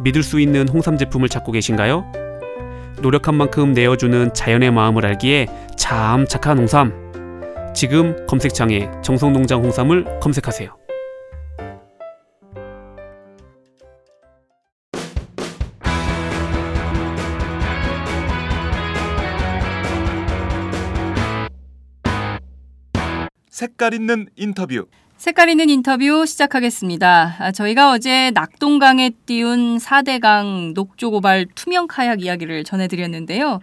믿을 수 있는 홍삼 제품을 찾고 계신가요? 노력한 만큼 내어주는 자연의 마음을 알기에 참 착한 홍삼. 지금 검색창에 정성농장 홍삼을 검색하세요. 색깔 있는 인터뷰. 색깔 있는 인터뷰 시작하겠습니다. 아, 저희가 어제 낙동강에 띄운 4대강 녹조고발 투명 카약 이야기를 전해드렸는데요.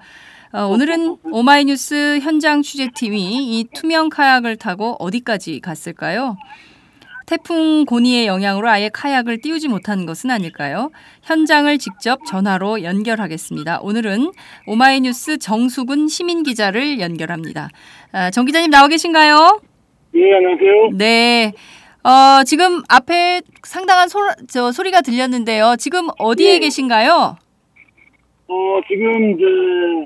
어, 오늘은 오마이뉴스 현장 취재팀이 이 투명 카약을 타고 어디까지 갔을까요? 태풍 고니의 영향으로 아예 카약을 띄우지 못한 것은 아닐까요? 현장을 직접 전화로 연결하겠습니다. 오늘은 오마이뉴스 정수근 시민 기자를 연결합니다. 아, 정 기자님 나와 계신가요? 예, 안녕하세요. 네. 어, 지금 앞에 상당한 소, 저 소리가 들렸는데요. 지금 어디에 예. 계신가요? 어, 지금 이제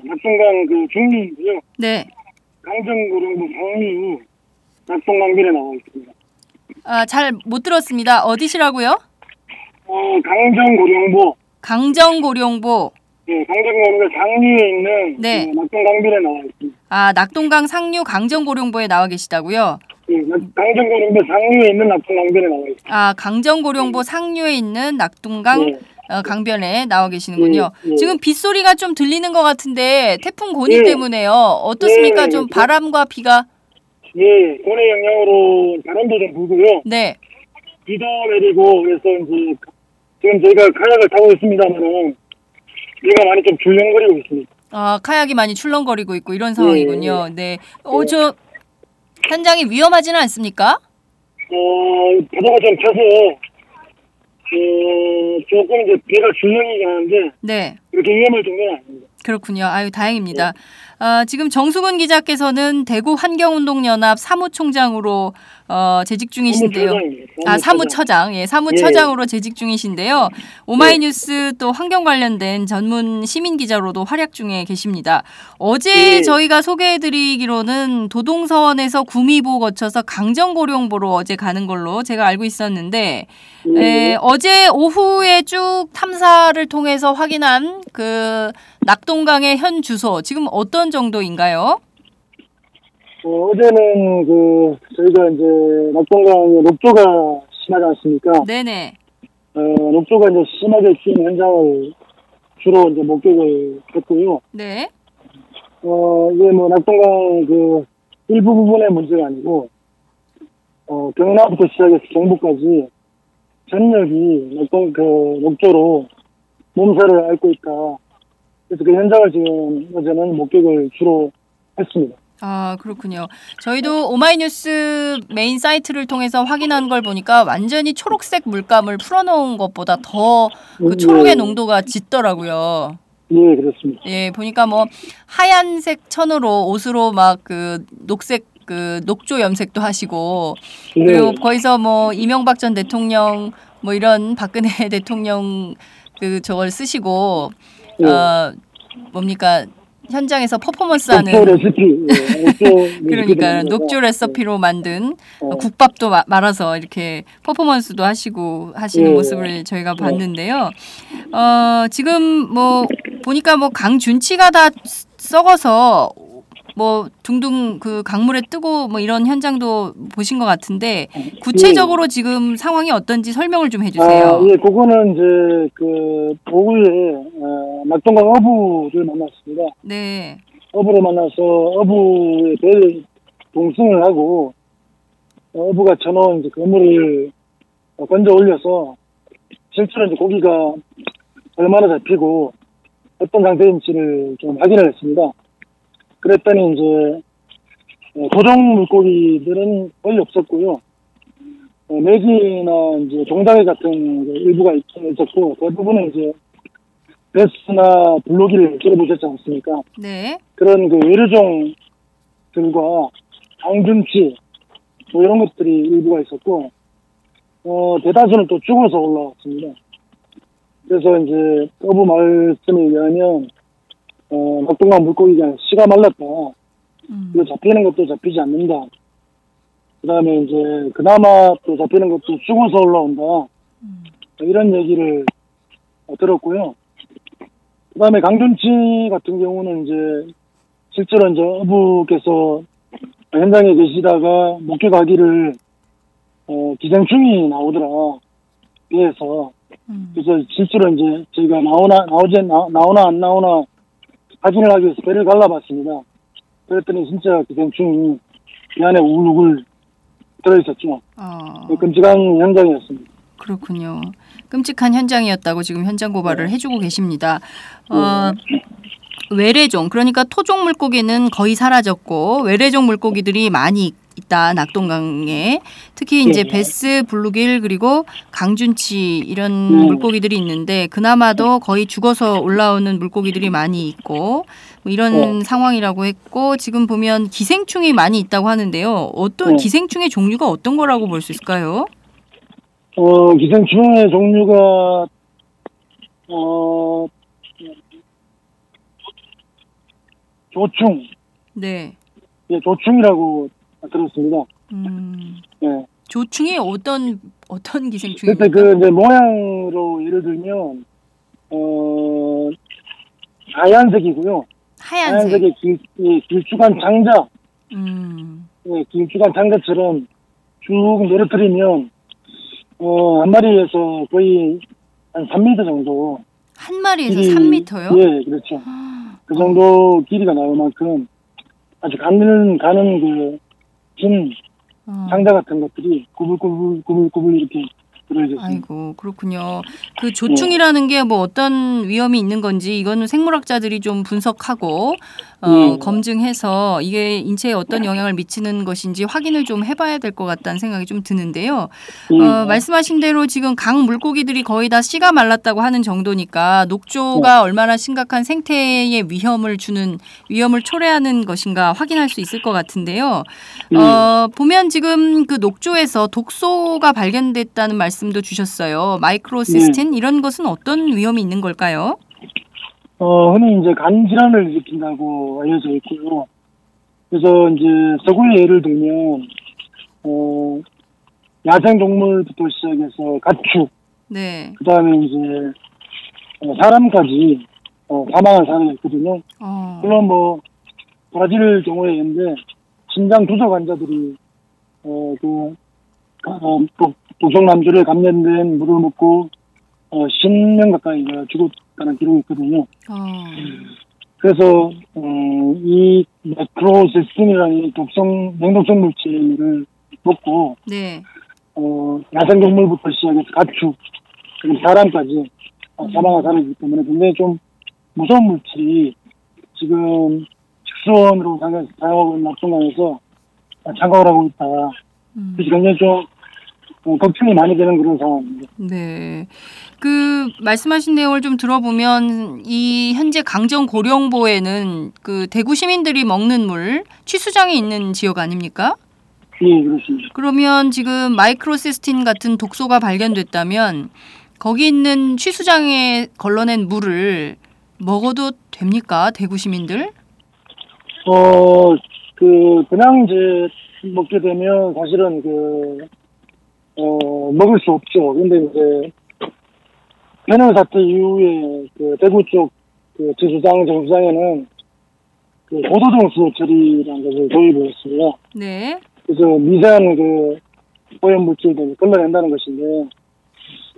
낙동강 그 중리인데요. 네. 강정고령부 상류 낙동강변에 나와 있습니다. 아, 잘 못 들었습니다. 어디시라고요? 어, 강정고령부, 강정고령보. 예, 강정고령부 상류에 있는 네. 그 낙동강변에 나와 있습니다. 아, 낙동강 상류 강정고령보에 나와 계시다고요? 예, 낙- 강정고령부 상류에 있는 낙동강변에 나와 있습니다. 아, 강정고령보 상류에 있는 낙동강 예. 어, 강변에 나와 계시는군요. 예, 예. 지금 빗소리가 좀 들리는 것 같은데 태풍 고니 예. 때문에요. 어떻습니까? 예, 좀 저- 바람과 비가 예, 고의 영향으로 바람도 좀 불고요. 네. 비도 내리고 그래서 이제 지금 저희가 카약을 타고 있습니다만은 비가 많이 좀 줄렁거리고 있습니다. 아, 카약이 많이 출렁거리고 있고 예, 이런 상황이군요. 네. 어, 저 현장이 위험하지는 않습니까? 어, 바다가 좀 펴서, 어, 조금 이제 배가 줄렁이긴 하는데, 네. 그렇게 위험할 정도는 아닙니다. 그렇군요. 아유, 다행입니다. 네. 아, 지금 정수근 기자께서는 대구 환경운동연합 사무총장으로 어, 재직 중이신데요. 사무처장입니다. 아, 사무처장. 예, 사무처장으로 재직 중이신데요. 오마이뉴스 또 환경 관련된 전문 시민 기자로도 활약 중에 계십니다. 어제 예. 저희가 소개해 드리기로는 도동서원에서 구미보 거쳐서 강정고령보로 어제 가는 걸로 제가 알고 있었는데 예. 에, 어제 오후에 쭉 탐사를 통해서 확인한 그 낙동강의 현 주소 지금 어떤 정도인가요? 어, 어제는 그, 저희가 이제 낙동강에 녹조가 심하지 않습니까? 네네. 어, 녹조가 이제 심하게 튀는 현장을 주로 이제 목격을 했고요. 네. 어, 이게 뭐 낙동강 그 일부 부분의 문제가 아니고, 어, 경남부터 시작해서 경북까지 전역이 낙동 그 녹조로 몸살을 앓고 있다. 그래서 그 현장을 지금 어제는 목격을 주로 했습니다. 아, 그렇군요. 저희도 오마이뉴스 메인 사이트를 통해서 확인한 걸 보니까 완전히 초록색 물감을 풀어놓은 것보다 더 그 초록의 예, 농도가 짙더라고요. 예, 그렇습니다. 예, 보니까 뭐 하얀색 천으로 옷으로 막 그 녹색 그 녹조 염색도 하시고 네, 그리고 거기서 뭐 이명박 전 대통령 뭐 이런 박근혜 대통령 그 저걸 쓰시고 예. 어 뭡니까 현장에서 퍼포먼스하는 녹조 레시피. 예, 녹조 그러니까 만들어서, 녹조 레시피로 만든 어, 국밥도 마- 말아서 이렇게 퍼포먼스도 하시고 하시는 예. 모습을 저희가 봤는데요. 어, 지금 뭐 보니까 뭐 강준치가 다 쓰- 썩어서 뭐 둥둥 그 강물에 뜨고 뭐 이런 현장도 보신 것 같은데 구체적으로 지금 상황이 어떤지 설명을 좀 해주세요. 아, 예, 그거는 이제 그 어, 낙동강 어부를 만났습니다. 네. 어부를 만나서 어부의 배를 동승을 하고 어부가 전원 이제 그물을 어, 건져 올려서 실제로 이제 고기가 얼마나 잡히고 어떤 상태인지를 좀 확인을 했습니다. 그랬더니 이제 어, 도종 물고기들은 거의 없었고요. 어, 메기나 이제 종다리 같은 그 일부가 있긴 있었고 대부분은 이제 베스나 블루기를 들어보셨지 않습니까? 네. 그런 그 외류종들과 강준치 뭐 이런 것들이 일부가 있었고 어 대다수는 또 죽어서 올라왔습니다. 그래서 이제 어부 말씀에 의하면 어 낙동강 물고기가 씨가 말랐다. 음. 이거 잡히는 것도 잡히지 않는다. 그 다음에 이제 그나마 또 잡히는 것도 죽어서 올라온다. 음. 이런 얘기를 어, 들었고요. 그 다음에 강준치 같은 경우는 이제 실제로 이제 어부께서 현장에 계시다가 목격하기를 어, 기생충이 나오더라. 위에서 음. 그래서 실제로 이제 저희가 나오나 나오지 나, 나오나 안 나오나 확인을 하기 위해서 배를 갈라봤습니다. 그랬더니 진짜 기생충이 이 안에 우글우글 들어있었죠. 어. 끔찍한 현장이었습니다. 그렇군요. 끔찍한 현장이었다고 지금 현장 고발을 해주고 계십니다. 어, 외래종 그러니까 토종 물고기는 거의 사라졌고 외래종 물고기들이 많이 있다 낙동강에 특히 이제 네. 베스, 블루길 그리고 강준치 이런 네. 물고기들이 있는데 그나마도 거의 죽어서 올라오는 물고기들이 많이 있고 뭐 이런 네. 상황이라고 했고 지금 보면 기생충이 많이 있다고 하는데요. 어떤 네. 기생충의 종류가 어떤 거라고 볼 수 있을까요? 어, 기생충의 종류가, 어, 조충, 네. 예, 조충이라고 들었습니다. 음. 예. 조충이 어떤 어떤 기생충입니까? 그, 이제 모양으로 예를 들면, 어, 하얀색이고요. 하얀색. 하얀색의 길, 예, 길쭉한 장자, 음. 예, 길쭉한 장자처럼 쭉 내려뜨리면, 어, 한 마리에서 거의 한 3m 정도. 한 마리에서 길이- 3m요? 예, 그렇죠. 그 정도 길이가 나올 만큼 아주 가는 가는 그 긴 어. 상자 같은 것들이 구불구불 구불구불 이렇게 아이고 그렇군요. 그 조충이라는 게 뭐 어떤 위험이 있는 건지 이거는 생물학자들이 좀 분석하고 어, 음. 검증해서 이게 인체에 어떤 영향을 미치는 것인지 확인을 좀 해봐야 될 것 같다는 생각이 좀 드는데요. 음, 어, 말씀하신 대로 지금 강 물고기들이 거의 다 씨가 말랐다고 하는 정도니까 녹조가 네. 얼마나 심각한 생태에 위험을 주는 위험을 초래하는 것인가 확인할 수 있을 것 같은데요. 음. 어, 보면 지금 그 녹조에서 독소가 발견됐다는 말씀 도 주셨어요. 마이크로시스틴 네. 이런 것은 어떤 위험이 있는 걸까요? 어, 흔히 이제 간 질환을 일으킨다고 알려져 있고요. 그래서 이제 서구의 예를 들면 어, 야생 동물부터 시작해서 가축, 네. 그 다음에 이제 어, 사람까지 어, 사망한 사례가 있거든요. 어. 물론 뭐 브라질 경우에 있는데 신장 두석 환자들이 어그 어, 독- 독성남주를 감염된 물을 먹고 어 10명 가까이가 죽었다는 기록이 있거든요. 어. 그래서 음, 이 마크로세스틴이라는 이 독성 냉독성 물질을 먹고 네. 어 야생 동물부터 시작해서 가축 그리고 사람까지 어, 사망한 사람이기 때문에 굉장히 좀 무서운 물질이 지금 직수원으로 사용- 사용하고 있는 낙동강에서 장각을 하고 있다. 음. 그래서 굉장히 좀 어, 걱정이 많이 되는 그런 상황입니다. 네. 그 말씀하신 내용을 좀 들어보면 이 현재 강정 고령보에는 그 대구 시민들이 먹는 물 취수장이 있는 지역 아닙니까? 예, 그렇습니다. 그러면 지금 마이크로시스틴 같은 독소가 발견됐다면 거기 있는 취수장에 걸러낸 물을 먹어도 됩니까? 대구 시민들? 어, 그, 그냥 이제 먹게 되면 사실은 그, 어, 먹을 수 없죠. 근데 이제, 변형 사태 이후에 그 대구 쪽그 지수장, 정수장에는 그 고도정수 처리라는 것을 도입을 했습니다. 네. 그래서 미세한 그 오염 물질들을 걸러낸다는 것인데,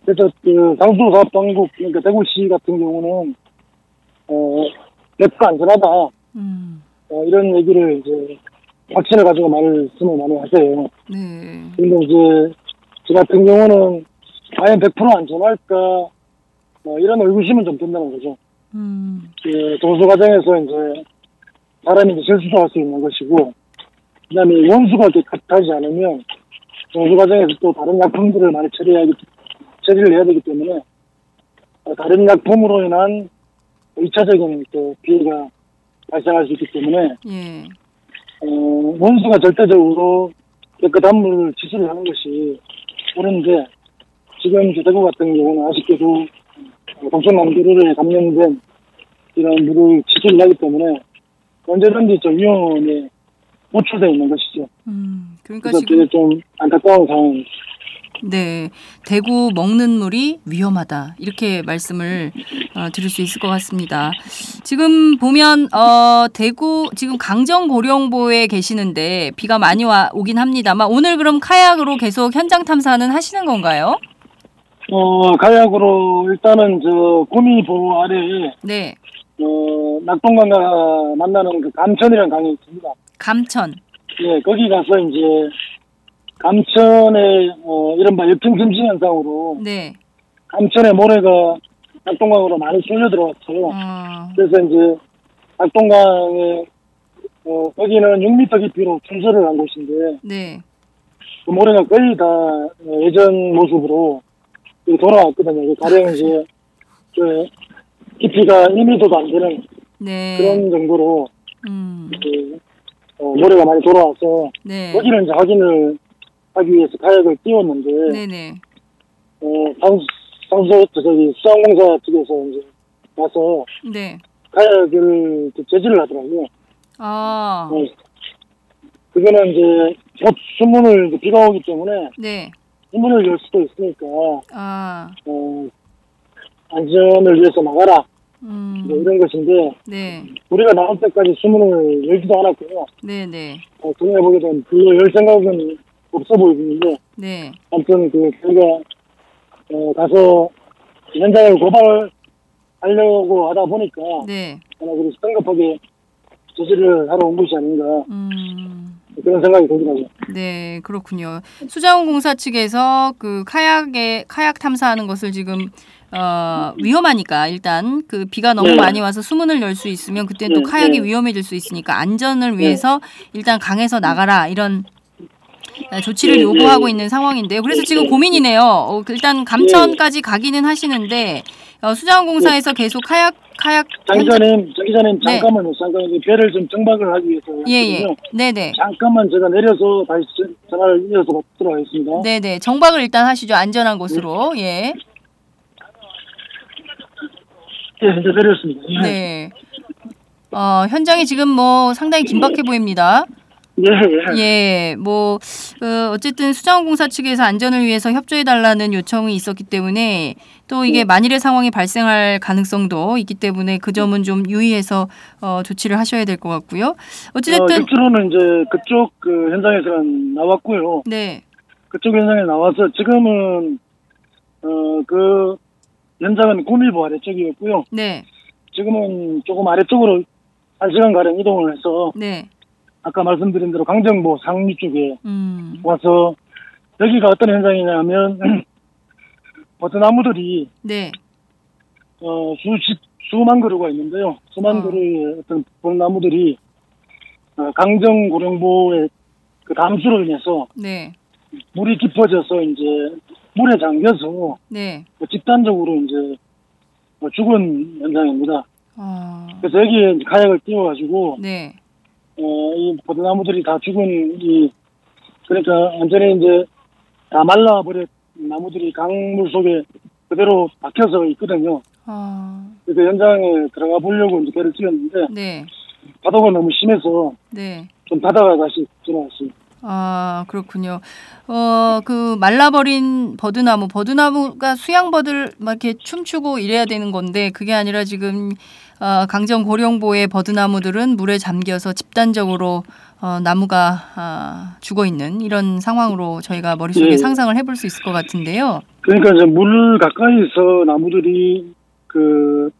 그래서 그 상수사업 당국, 그러니까 대구시 같은 경우는, 어, 100% 안전하다. 음. 어, 이런 얘기를 이제 확신을 가지고 말씀을 많이 하세요. 네. 근데 이제 저 같은 경우는 과연 100% 안전할까 뭐 이런 의구심은 좀 든다는 거죠. 음. 그 정수 과정에서 이제 사람이 이제 실수도 할 수 있는 것이고 그다음에 원수가 깨끗하지 않으면 정수 과정에서 또 다른 약품들을 많이 처리하기 처리를 해야 되기 때문에 어, 다른 약품으로 인한 2차적인 또 피해가 발생할 수 있기 때문에 예. 어, 원수가 절대적으로 깨끗한 물을 취수를 하는 것이 옳은데 지금 대구 같은 경우는 아쉽게도 동천 남도로에 감염된 이런 물을 취수를 하기 때문에 언제든지 저 위험에 노출되어 있는 것이죠. 음. 그러니까 지금 좀 안타까운 상황입니다. 네, 대구 먹는 물이 위험하다 이렇게 말씀을 어, 드릴 수 있을 것 같습니다. 지금 보면 어, 대구 지금 강정 고령보에 계시는데 비가 많이 와 오긴 합니다만 오늘 그럼 카약으로 계속 현장 탐사는 하시는 건가요? 어, 가약으로 일단은 저 구미보 아래에 네, 어, 낙동강과 만나는 그 감천이라는 강이 있습니다. 감천. 예, 거기 가서 이제 감천의 어, 이른바 역풍심신 현상으로 네, 감천의 모래가 낙동강으로 많이 쏠려 들어왔어요. 어, 그래서 이제 낙동강에 어, 거기는 6m 깊이로 출설을 한 곳인데 네, 그 모래가 거의 다 어, 예전 모습으로 돌아왔거든요. 그 가령 이제 그 깊이가 1m도 안 되는 네, 그런 정도로 음, 그, 어, 모래가 많이 돌아와서 네, 거기를 이제 확인을 하기 위해서 카약을 띄웠는데 네, 네, 어, 상, 상수, 저기, 수상공사 측에서 이제 와서 네, 카약을 이제 제지를 하더라고요. 아, 어, 그거는 이제 곧 수문을 이제 비가 오기 때문에 네, 수문을 열 수도 있으니까, 아, 어, 안전을 위해서 나가라. 음, 뭐 이런 것인데, 네, 우리가 나올 때까지 수문을 열지도 않았고요. 네, 네, 어, 생각해보게 되면 별로 열 생각은 없어 보이는데, 네, 아무튼 그, 저희가, 어, 가서 현장을 고발하려고 하다 보니까, 네, 아마 그래서 성급하게 제지를 하러 온 것이 아닌가 음. 그런 생각이 들더라고요. 네, 그렇군요. 수자원 공사 측에서 그 카약에 카약 탐사하는 것을 지금 어, 위험하니까 일단 그 비가 너무 네. 많이 와서 수문을 열 수 있으면 그때 또 네, 카약이 네. 위험해질 수 있으니까 안전을 위해서 일단 강에서 나가라 이런 어, 조치를 네, 요구하고 네. 있는 상황인데요. 그래서 네, 지금 네. 고민이네요. 어, 그 일단 감천까지 가기는 하시는데 어, 수자원공사에서 계속 카약 카약 장 기자님, 장 기자님 네. 잠깐만요. 잠깐 이 배를 좀 정박을 하기 위해서 예예. 네네. 잠깐만 제가 내려서 다시 전- 전화를 이어서 받도록 하겠습니다. 네네 정박을 일단 하시죠 안전한 곳으로 예. 예, 이제 내렸습니다. 예. 네. 어, 현장이 지금 뭐 상당히 긴박해 보입니다. 예, 예. 예, 뭐, 그, 어쨌든 수자원공사 측에서 안전을 위해서 협조해 달라는 요청이 있었기 때문에 또 이게 만일의 상황이 발생할 가능성도 있기 때문에 그 점은 좀 유의해서 어, 조치를 하셔야 될 것 같고요. 어, 어찌됐든, 육지로는 이제 그쪽 그 현장에서는 나왔고요. 네, 그쪽 현장에 나와서 지금은 어, 그 현장은 구미보 아래쪽이었고요. 네, 지금은 조금 아래쪽으로 한 시간 가량 이동을 해서 네, 아까 말씀드린 대로 강정보 상류 쪽에 음, 와서 여기가 어떤 현장이냐면 버드나무들이 네, 어, 수십 수만 그루가 있는데요. 수만 어. 그루의 어떤 벚나무들이 어, 강정 고령보의 그 담수로 인해서 네. 물이 깊어져서 이제 물에 잠겨서 네. 뭐 집단적으로 이제 뭐 죽은 현상입니다. 아. 그래서 여기에 가약을 띄워가지고 네. 어, 이 포도나무들이 다 죽은 이 그러니까 완전히 이제 다 말라버린 나무들이 강물 속에 그대로 박혀서 있거든요. 아. 그 현장에 들어가 보려고 이제 배를 띄웠는데 네. 파도가 너무 심해서 네. 좀 바다가 다시 들어왔어요. 아, 그렇군요. 어, 그 말라버린 버드나무, 버드나무가 수양버들 막 이렇게 춤추고 이래야 되는 건데 그게 아니라 지금 어, 강정 고령보의 버드나무들은 물에 잠겨서 집단적으로 어, 나무가 아, 죽어 있는 이런 상황으로 저희가 머릿속에 예. 상상을 해볼 수 있을 것 같은데요. 그러니까 이제 물 가까이서 나무들이 그,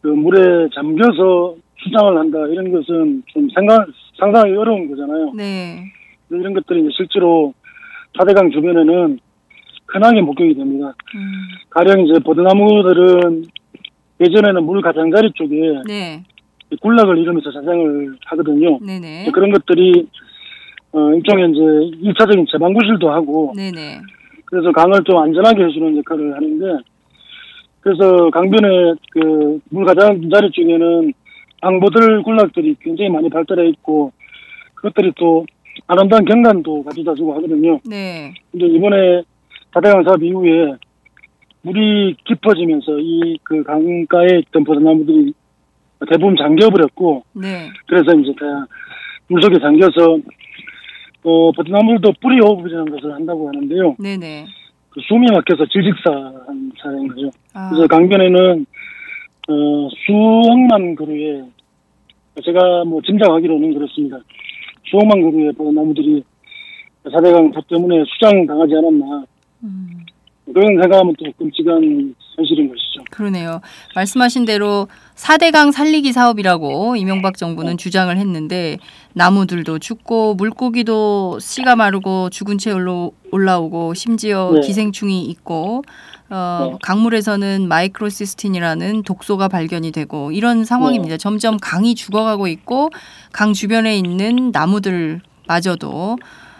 그 물에 잠겨서 수장을 한다 이런 것은 좀 생각 상당히 어려운 거잖아요. 네. 이런 것들이 실제로 사대강 주변에는 흔하게 목격이 됩니다. 음, 가령 이제 버드나무들은 예전에는 물 가장자리 쪽에 네. 군락을 이루면서 자생을 하거든요. 네네. 그런 것들이 어, 일종의 이제 1차적인 제방구실도 하고 네네. 그래서 강을 좀 안전하게 해주는 역할을 하는데 그래서 강변의 그 물 가장자리 쪽에는 방보들 군락들이 굉장히 많이 발달해 있고 그것들이 또 아름다운 경관도 가져다 주고 하거든요. 네. 근데 이번에 다대강 사업 이후에 물이 깊어지면서 이 그 강가에 있던 버섯나무들이 대부분 잠겨버렸고 네. 그래서 이제 다 물속에 잠겨서 어 버섯나무들도 뿌리 호흡이라는 것을 한다고 하는데요. 네네. 그 숨이 막혀서 질직사한 사례인 거죠. 아, 그래서 강변에는 어 수억만 그루의 제가 뭐 짐작하기로는 그렇습니다. 수억만 그루의 버섯나무들이 사대강 보 때문에 수장 당하지 않았나 음. 그런 생각하면 또 끔찍한 현실인 것이죠. 그러네요. 말씀하신 대로 4대강 살리기 사업이라고 이명박 정부는 주장을 했는데 나무들도 죽고 물고기도 씨가 마르고 죽은 채 올라- 올라오고 심지어 네. 기생충이 있고 어, 네. 강물에서는 마이크로시스틴이라는 독소가 발견이 되고 이런 상황입니다. 점점 강이 죽어가고 있고 강 주변에 있는 나무들 마저도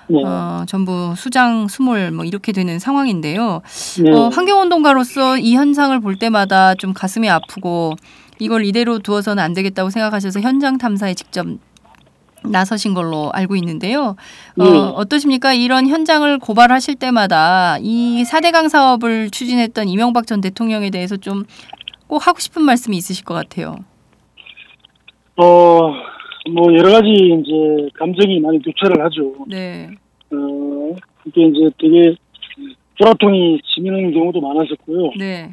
네. 어, 전부 수장 수몰 뭐 이렇게 되는 상황인데요. 네. 어, 환경운동가로서 이 현상을 볼 때마다 좀 가슴이 아프고 이걸 이대로 두어서는 안 되겠다고 생각하셔서 현장 탐사에 직접 나서신 걸로 알고 있는데요. 어, 네. 어떠십니까? 이런 현장을 고발하실 때마다 이 4대강 사업을 추진했던 이명박 전 대통령에 대해서 좀 꼭 하고 싶은 말씀이 있으실 것 같아요. 어, 뭐, 여러 가지 이제 감정이 많이 교차를 하죠. 네. 어, 이게 이제 되게 조라통이 치미는 경우도 많았었고요. 네.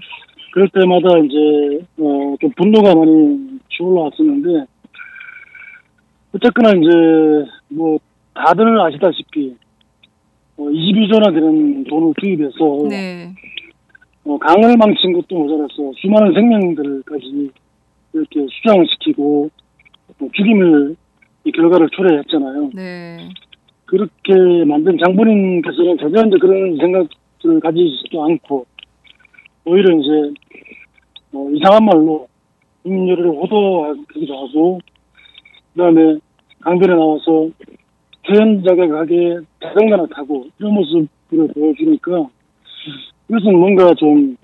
그럴 때마다 이제, 어, 좀 분노가 많이 올라왔었는데, 어쨌거나 이제, 뭐, 다들 아시다시피, 어, 22조나 되는 돈을 투입해서, 네. 어, 강을 망친 것도 모자라서 수많은 생명들까지 이렇게 수장시키고 어, 죽임을 이 결과를 초래했잖아요. 네. 그렇게 만든 장본인께서는 전혀 이제 그런 생각들을 가지지도 않고 오히려 이제 어, 이상한 말로 국민요리를 호도하기도 하고 그다음에 강변에 나와서 퇴원 자격하게 자전거나 타고 이런 모습을 보여주니까 이것은 뭔가 좀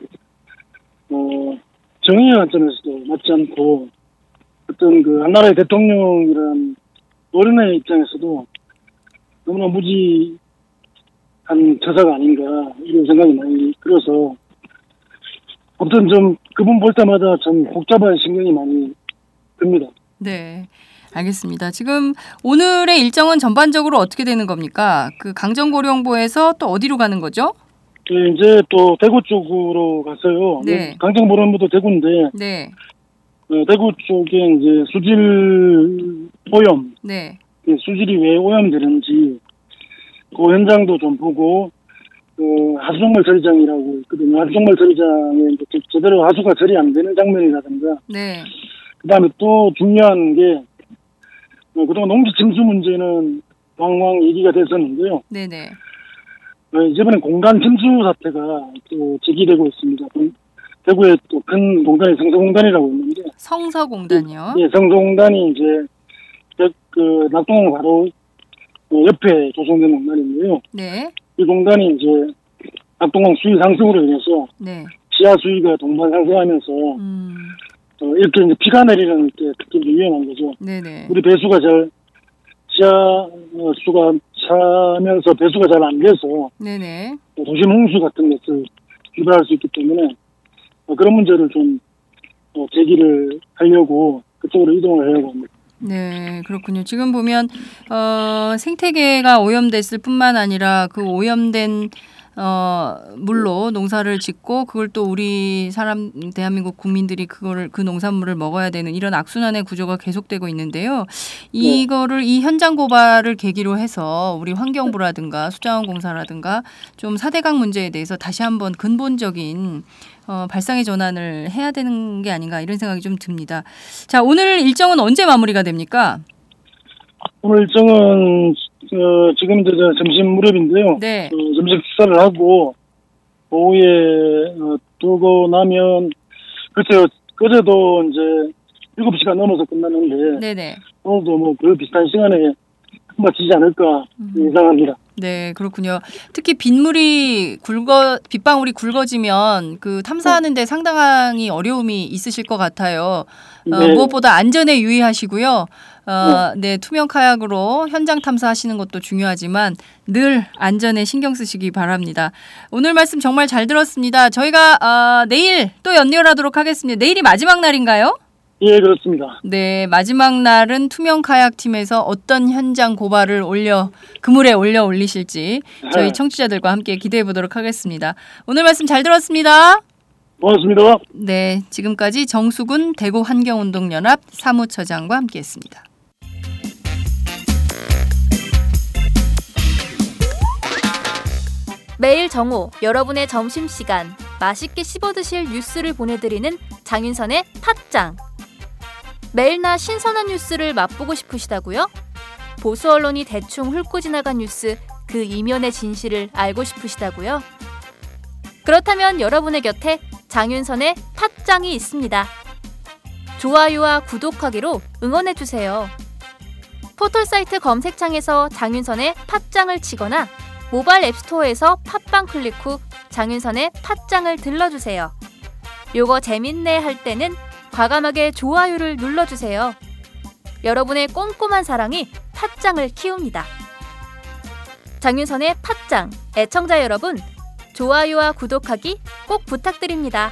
어, 정의의 관점에서도 맞지 않고 어떤 그 한나라의 대통령이라는 어른의 입장에서도 너무나 무지한 처사가 아닌가 이런 생각이 많이 들어서 아무튼 좀 그분 볼 때마다 좀 복잡한 신경이 많이 듭니다. 네. 알겠습니다. 지금 오늘의 일정은 전반적으로 어떻게 되는 겁니까? 그 강정고령보에서 또 어디로 가는 거죠? 예, 이제 또 대구 쪽으로 갔어요. 네. 강정보름부터 대구인데 네. 어, 대구 쪽에 이제 수질 오염, 네. 그 수질이 왜 오염되는지 그 현장도 좀 보고 그 하수종말 처리장이라고 있거든요. 하수종말 처리장에 이제 제- 제대로 하수가 처리 안 되는 장면이라든가 네. 그다음에 또 중요한 게 어, 그동안 농지 침수 문제는 왕왕 얘기가 됐었는데요. 네, 네. 어, 이번에 공간 침수 사태가 또 제기되고 있습니다. 동- 대구에 또 큰 공단이 성서공단이라고 있는데 성서공단이요. 예, 성서공단이 이제 백- 그 낙동강 바로 어, 옆에 조성된 공단인데요. 네. 이 공단이 이제 낙동강 수위 상승으로 인해서 네. 지하 수위가 동반 상승하면서 음. 어, 이렇게 이제 비가 내리는 때 특히 위험한 거죠. 네네. 우리 배수가 잘 지하 어, 수가 차면서 배수가 잘 안 돼서 네네. 도심 홍수 같은 것을 유발할 수 있기 때문에 어, 그런 문제를 좀 어, 제기를 하려고 그쪽으로 이동을 하려고 합니다. 네, 그렇군요. 지금 보면 어, 생태계가 오염됐을 뿐만 아니라 그 오염된 어, 물로 농사를 짓고 그걸 또 우리 사람 대한민국 국민들이 그거를 그 농산물을 먹어야 되는 이런 악순환의 구조가 계속되고 있는데요. 이거를 이 현장 고발을 계기로 해서 우리 환경부라든가 수자원공사라든가 좀 사대강 문제에 대해서 다시 한번 근본적인 어, 발상의 전환을 해야 되는 게 아닌가 이런 생각이 좀 듭니다. 자, 오늘 일정은 언제 마무리가 됩니까? 오늘 일정은 어, 지금 이제 저 점심 무렵인데요. 네. 어, 점심 식사를 하고 오후에 어, 두고 나면 글쎄요 그제도 이제 7시가 넘어서 끝났는데 네네. 오늘도 뭐 그 비슷한 시간에 마치지 않을까 음. 예상합니다. 네, 그렇군요. 특히 빗물이 굵어 빗방울이 굵어지면 그 탐사하는데 상당히 어려움이 있으실 것 같아요. 어, 네. 무엇보다 안전에 유의하시고요. 어, 네, 투명 카약으로 현장 탐사하시는 것도 중요하지만 늘 안전에 신경 쓰시기 바랍니다. 오늘 말씀 정말 잘 들었습니다. 저희가 어, 내일 또 연결하도록 하겠습니다. 내일이 마지막 날인가요? 예 그렇습니다. 네, 마지막 날은 투명 카약 팀에서 어떤 현장 고발을 올려 그물에 올려 올리실지 저희 네. 청취자들과 함께 기대해 보도록 하겠습니다. 오늘 말씀 잘 들었습니다. 고맙습니다. 네, 지금까지 정수근 대구 환경운동연합 사무처장과 함께했습니다. 매일 정오 여러분의 점심시간 맛있게 씹어 드실 뉴스를 보내드리는 장윤선의 팟짱. 매일 나 신선한 뉴스를 맛보고 싶으시다고요? 보수 언론이 대충 훑고 지나간 뉴스 그 이면의 진실을 알고 싶으시다고요? 그렇다면 여러분의 곁에 장윤선의 팟짱이 있습니다. 좋아요와 구독하기로 응원해 주세요. 포털 사이트 검색창에서 장윤선의 팟짱을 치거나 모바일 앱스토어에서 팟빵 클릭 후 장윤선의 팟짱을 들러주세요. 요거 재밌네 할 때는 과감하게 좋아요를 눌러주세요. 여러분의 꼼꼼한 사랑이 팟짱을 키웁니다. 장윤선의 팟짱 애청자 여러분 좋아요와 구독하기 꼭 부탁드립니다.